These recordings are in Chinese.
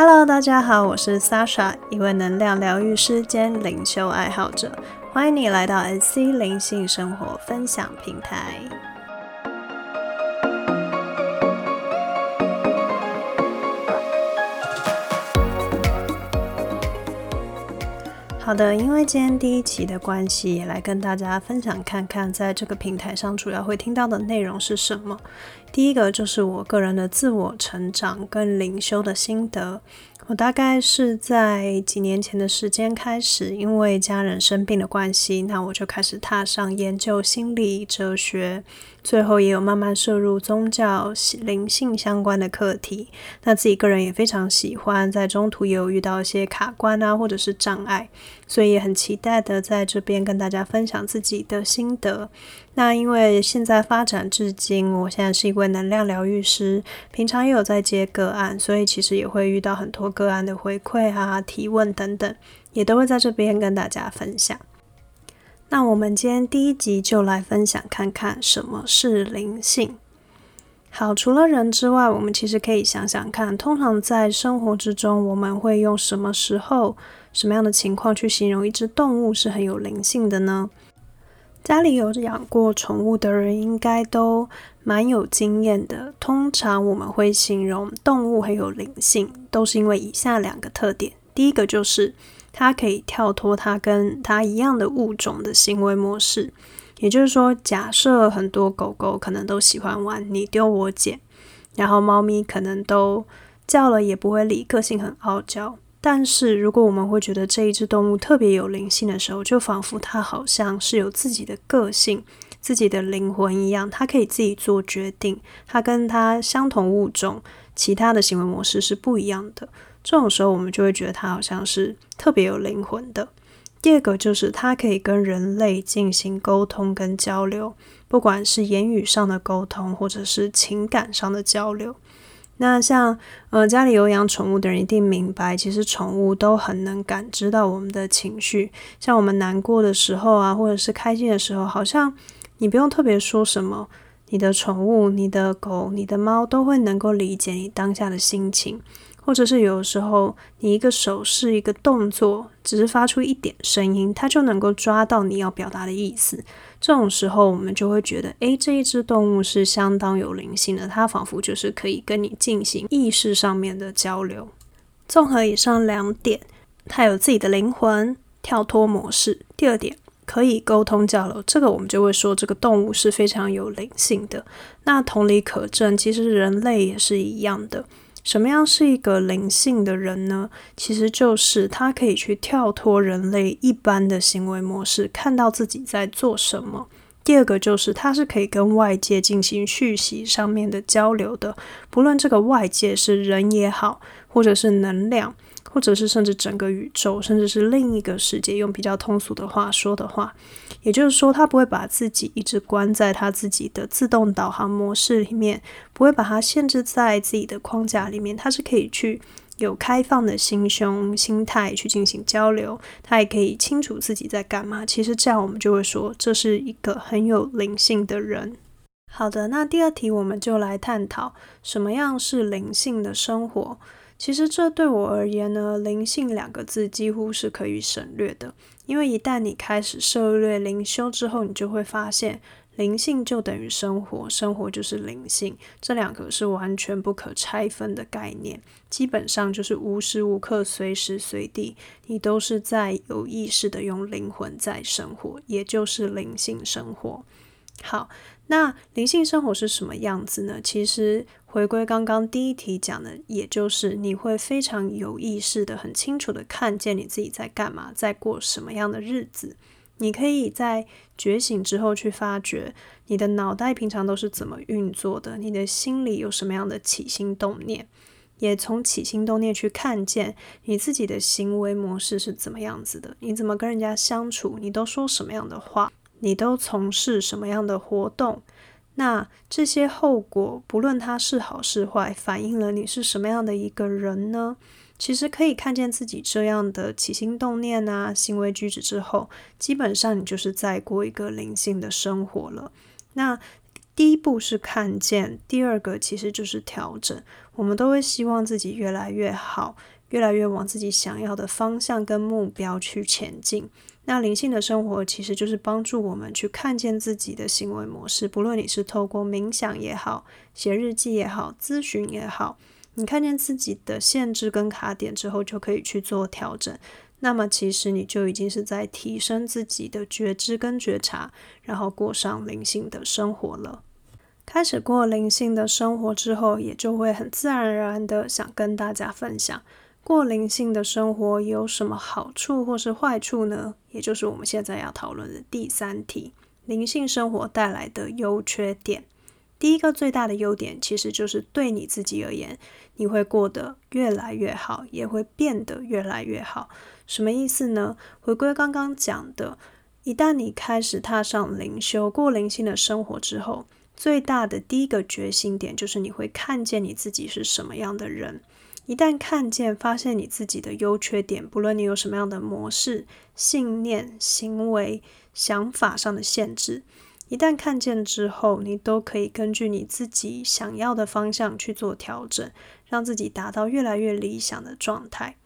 Hello，大家好，我是 Sasha，一位能量疗愈师兼灵修爱好者，欢迎你来到 SC 灵性生活分享平台。好的，因为今天第一期的关系，也来跟大家分享看看，在这个平台上主要会听到的内容是什么。第一个就是我个人的自我成长跟灵修的心得。我大概是在几年前的时间开始，因为家人生病的关系，那我就开始踏上研究心理哲学，最后也有慢慢摄入宗教、灵性相关的课题。那自己个人也非常喜欢，在中途也有遇到一些卡关啊，或者是障碍，所以也很期待的在这边跟大家分享自己的心得。那因为现在发展至今，我现在是一位能量疗愈师，平常也有在接个案，所以其实也会遇到很多个案的回馈啊、提问等等，也都会在这边跟大家分享。那我们今天第一集就来分享看看什么是灵性。好，除了人之外，我们其实可以想想看，通常在生活之中，我们会用什么时候、什么样的情况去形容一只动物是很有灵性的呢？家里有养过宠物的人，应该都蛮有经验的。通常我们会形容动物很有灵性，都是因为以下两个特点：第一个就是它可以跳脱它跟它一样的物种的行为模式，也就是说，假设很多狗狗可能都喜欢玩你丢我捡，然后猫咪可能都叫了也不会理，个性很傲娇。但是，如果我们会觉得这一只动物特别有灵性的时候，就仿佛它好像是有自己的个性、自己的灵魂一样，它可以自己做决定。它跟它相同物种其他的行为模式是不一样的。这种时候，我们就会觉得它好像是特别有灵魂的。第二个就是它可以跟人类进行沟通跟交流，不管是言语上的沟通，或者是情感上的交流。那像呃家里有养宠物的人一定明白，其实宠物都很能感知到我们的情绪。像我们难过的时候啊，或者是开心的时候，好像你不用特别说什么，你的宠物、你的狗、你的猫都会能够理解你当下的心情。或者是有时候你一个手势、一个动作，只是发出一点声音，它就能够抓到你要表达的意思。这种时候，我们就会觉得，诶，这一只动物是相当有灵性的，它仿佛就是可以跟你进行意识上面的交流。综合以上两点，它有自己的灵魂跳脱模式。第二点，可以沟通交流，这个我们就会说这个动物是非常有灵性的。那同理可证，其实人类也是一样的。什么样是一个灵性的人呢？其实就是他可以去跳脱人类一般的行为模式，看到自己在做什么。第二个就是他是可以跟外界进行讯息上面的交流的，不论这个外界是人也好，或者是能量。或者是甚至整个宇宙，甚至是另一个世界，用比较通俗的话说的话，也就是说，他不会把自己一直关在他自己的自动导航模式里面，不会把它限制在自己的框架里面，他是可以去有开放的心胸、心态去进行交流，他也可以清楚自己在干嘛。其实这样，我们就会说，这是一个很有灵性的人。好的，那第二题我们就来探讨什么样是灵性的生活。其实这对我而言呢，灵性两个字几乎是可以省略的，因为一旦你开始涉略灵修之后，你就会发现，灵性就等于生活，生活就是灵性，这两个是完全不可拆分的概念，基本上就是无时无刻、随时随地，你都是在有意识的用灵魂在生活，也就是灵性生活。好，那灵性生活是什么样子呢？其实。回归刚刚第一题讲的，也就是你会非常有意识的、很清楚的看见你自己在干嘛，在过什么样的日子。你可以在觉醒之后去发觉你的脑袋平常都是怎么运作的，你的心里有什么样的起心动念，也从起心动念去看见你自己的行为模式是怎么样子的。你怎么跟人家相处？你都说什么样的话？你都从事什么样的活动？那这些后果，不论它是好是坏，反映了你是什么样的一个人呢？其实可以看见自己这样的起心动念啊、行为举止之后，基本上你就是在过一个灵性的生活了。那第一步是看见，第二个其实就是调整。我们都会希望自己越来越好，越来越往自己想要的方向跟目标去前进。那灵性的生活其实就是帮助我们去看见自己的行为模式，不论你是透过冥想也好，写日记也好，咨询也好，你看见自己的限制跟卡点之后，就可以去做调整。那么其实你就已经是在提升自己的觉知跟觉察，然后过上灵性的生活了。开始过灵性的生活之后，也就会很自然而然的想跟大家分享。过灵性的生活有什么好处或是坏处呢？也就是我们现在要讨论的第三题：灵性生活带来的优缺点。第一个最大的优点，其实就是对你自己而言，你会过得越来越好，也会变得越来越好。什么意思呢？回归刚刚讲的，一旦你开始踏上灵修、过灵性的生活之后，最大的第一个决心点，就是你会看见你自己是什么样的人。一旦看见、发现你自己的优缺点，不论你有什么样的模式、信念、行为、想法上的限制，一旦看见之后，你都可以根据你自己想要的方向去做调整，让自己达到越来越理想的状态。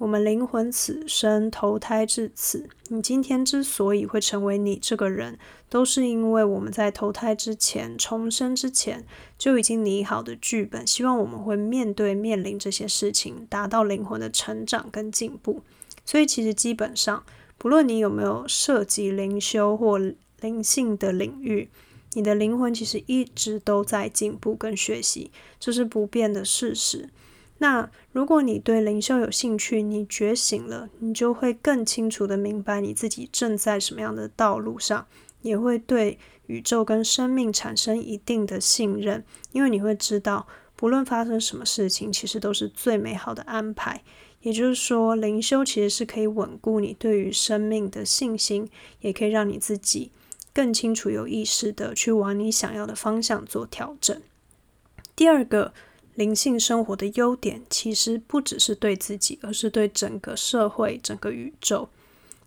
我们灵魂此生投胎至此，你今天之所以会成为你这个人，都是因为我们在投胎之前、重生之前就已经拟好的剧本。希望我们会面对、面临这些事情，达到灵魂的成长跟进步。所以，其实基本上，不论你有没有涉及灵修或灵性的领域，你的灵魂其实一直都在进步跟学习，这是不变的事实。那如果你对灵修有兴趣，你觉醒了，你就会更清楚的明白你自己正在什么样的道路上，也会对宇宙跟生命产生一定的信任，因为你会知道，不论发生什么事情，其实都是最美好的安排。也就是说，灵修其实是可以稳固你对于生命的信心，也可以让你自己更清楚、有意识的去往你想要的方向做调整。第二个。灵性生活的优点，其实不只是对自己，而是对整个社会、整个宇宙。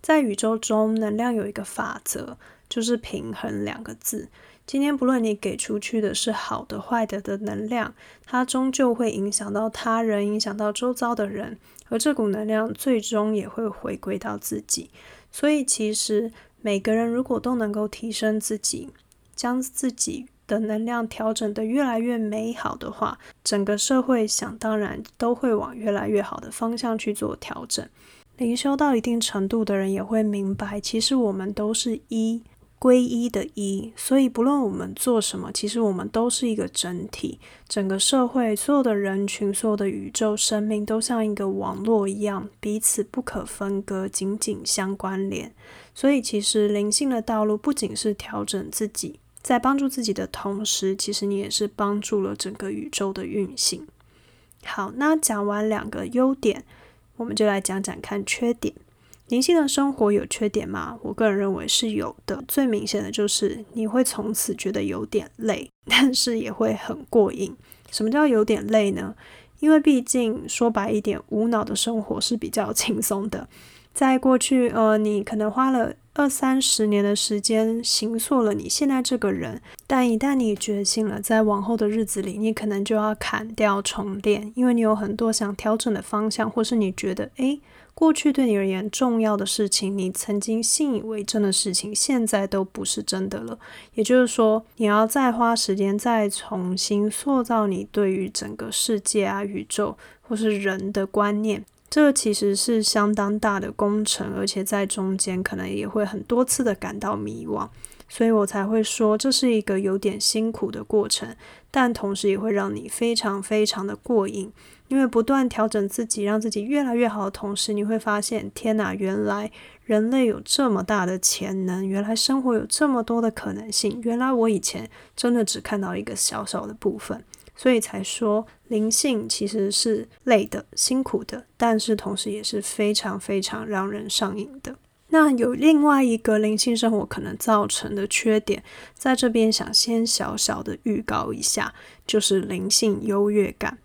在宇宙中，能量有一个法则，就是平衡两个字。今天不论你给出去的是好的、坏的的能量，它终究会影响到他人，影响到周遭的人，而这股能量最终也会回归到自己。所以，其实每个人如果都能够提升自己，将自己。的能量调整的越来越美好的话，整个社会想当然都会往越来越好的方向去做调整。灵修到一定程度的人也会明白，其实我们都是一归一的一，所以不论我们做什么，其实我们都是一个整体。整个社会所有的人群、所有的宇宙生命都像一个网络一样，彼此不可分割，紧紧相关联。所以，其实灵性的道路不仅是调整自己。在帮助自己的同时，其实你也是帮助了整个宇宙的运行。好，那讲完两个优点，我们就来讲讲看缺点。灵性的生活有缺点吗？我个人认为是有的。最明显的就是你会从此觉得有点累，但是也会很过瘾。什么叫有点累呢？因为毕竟说白一点，无脑的生活是比较 轻松的。在过去，呃，你可能花了。二三十年的时间形塑了你现在这个人，但一旦你觉醒了，在往后的日子里，你可能就要砍掉重练，因为你有很多想调整的方向，或是你觉得，诶，过去对你而言重要的事情，你曾经信以为真的事情，现在都不是真的了。也就是说，你要再花时间，再重新塑造你对于整个世界啊、宇宙或是人的观念。这其实是相当大的工程，而且在中间可能也会很多次的感到迷惘，所以我才会说这是一个有点辛苦的过程，但同时也会让你非常非常的过瘾，因为不断调整自己，让自己越来越好的同时，你会发现，天哪，原来人类有这么大的潜能，原来生活有这么多的可能性，原来我以前真的只看到一个小小的部分。所以才说灵性其实是累的、辛苦的，但是同时也是非常非常让人上瘾的。那有另外一个灵性生活可能造成的缺点，在这边想先小小的预告一下，就是灵性优越感。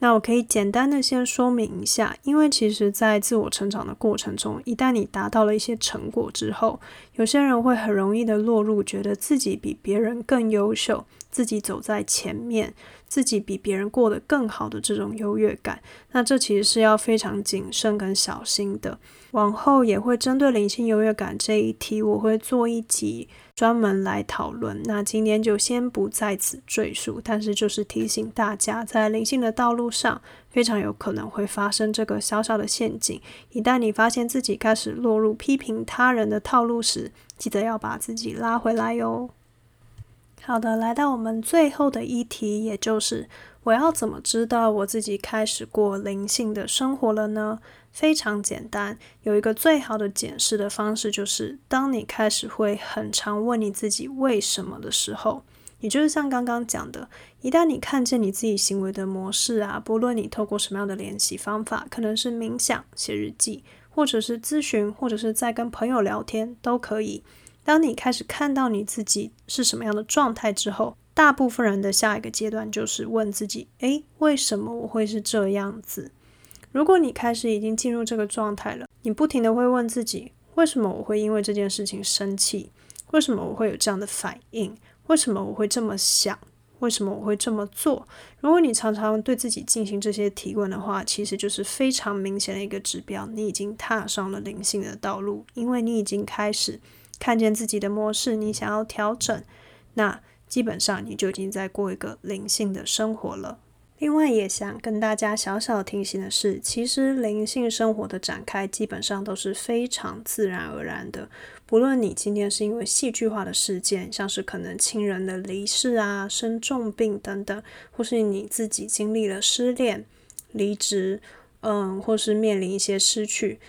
那我可以简单的先说明一下，因为其实，在自我成长的过程中，一旦你达到了一些成果之后，有些人会很容易的落入觉得自己比别人更优秀，自己走在前面，自己比别人过得更好的这种优越感。那这其实是要非常谨慎跟小心的。往后也会针对灵性优越感这一题，我会做一集专门来讨论。那今天就先不在此赘述，但是就是提醒大家，在灵性的道路上，非常有可能会发生这个小小的陷阱。一旦你发现自己开始落入批评他人的套路时，记得要把自己拉回来哟。好的，来到我们最后的一题，也就是我要怎么知道我自己开始过灵性的生活了呢？非常简单，有一个最好的检视的方式，就是当你开始会很常问你自己为什么的时候，也就是像刚刚讲的，一旦你看见你自己行为的模式啊，不论你透过什么样的练习方法，可能是冥想、写日记，或者是咨询，或者是在跟朋友聊天，都可以。当你开始看到你自己是什么样的状态之后，大部分人的下一个阶段就是问自己：诶，为什么我会是这样子？如果你开始已经进入这个状态了，你不停的会问自己：为什么我会因为这件事情生气？为什么我会有这样的反应？为什么我会这么想？为什么我会这么做？如果你常常对自己进行这些提问的话，其实就是非常明显的一个指标，你已经踏上了灵性的道路，因为你已经开始看见自己的模式，你想要调整，那基本上你就已经在过一个灵性的生活了。另外也想跟大家小小提醒的是，其实灵性生活的展开基本上都是非常自然而然的。不论你今天是因为戏剧化的事件，像是可能亲人的离世啊、生重病等等，或是你自己经历了失恋、离职，嗯，或是面临一些失去，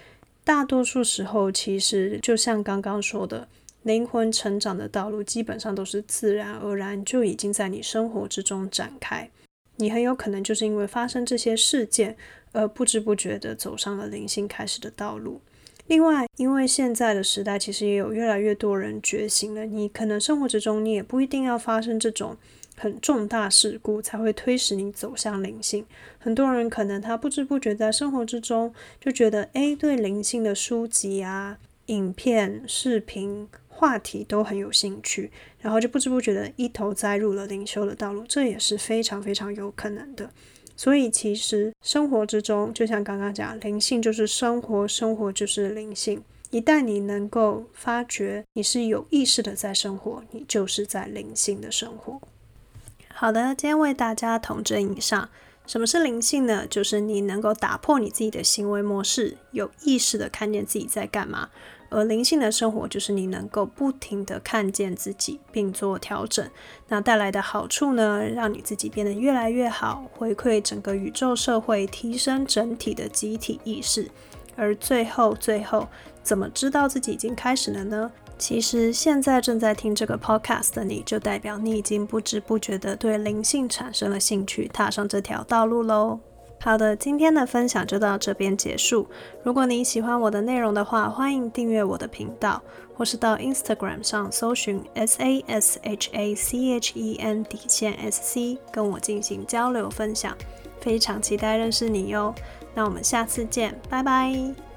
大多数时候其实就像刚刚说的，灵魂成长的道路基本上都是自然而然就已经在你生活之中展开。你很有可能就是因为发生这些事件，而不知不觉的走上了灵性开始的道路。另外，因为现在的时代其实也有越来越多人觉醒了，你可能生活之中你也不一定要发生这种很重大事故才会推使你走向灵性。很多人可能他不知不觉在生活之中就觉得，诶，对灵性的书籍啊、影片、视频。话题都很有兴趣，然后就不知不觉的一头栽入了灵修的道路，这也是非常非常有可能的。所以其实生活之中，就像刚刚讲，灵性就是生活，生活就是灵性。一旦你能够发觉你是有意识的在生活，你就是在灵性的生活。好的，今天为大家统整以上，什么是灵性呢？就是你能够打破你自己的行为模式，有意识的看见自己在干嘛。而灵性的生活就是你能够不停的看见自己，并做调整，那带来的好处呢，让你自己变得越来越好，回馈整个宇宙社会，提升整体的集体意识。而最后，最后怎么知道自己已经开始了呢？其实现在正在听这个 podcast 的你，就代表你已经不知不觉的对灵性产生了兴趣，踏上这条道路喽。好的，今天的分享就到这边结束。如果你喜欢我的内容的话，欢迎订阅我的频道，或是到 Instagram 上搜寻 S A S H A C H E N 底线 S C，跟我进行交流分享。非常期待认识你哟。那我们下次见，拜拜。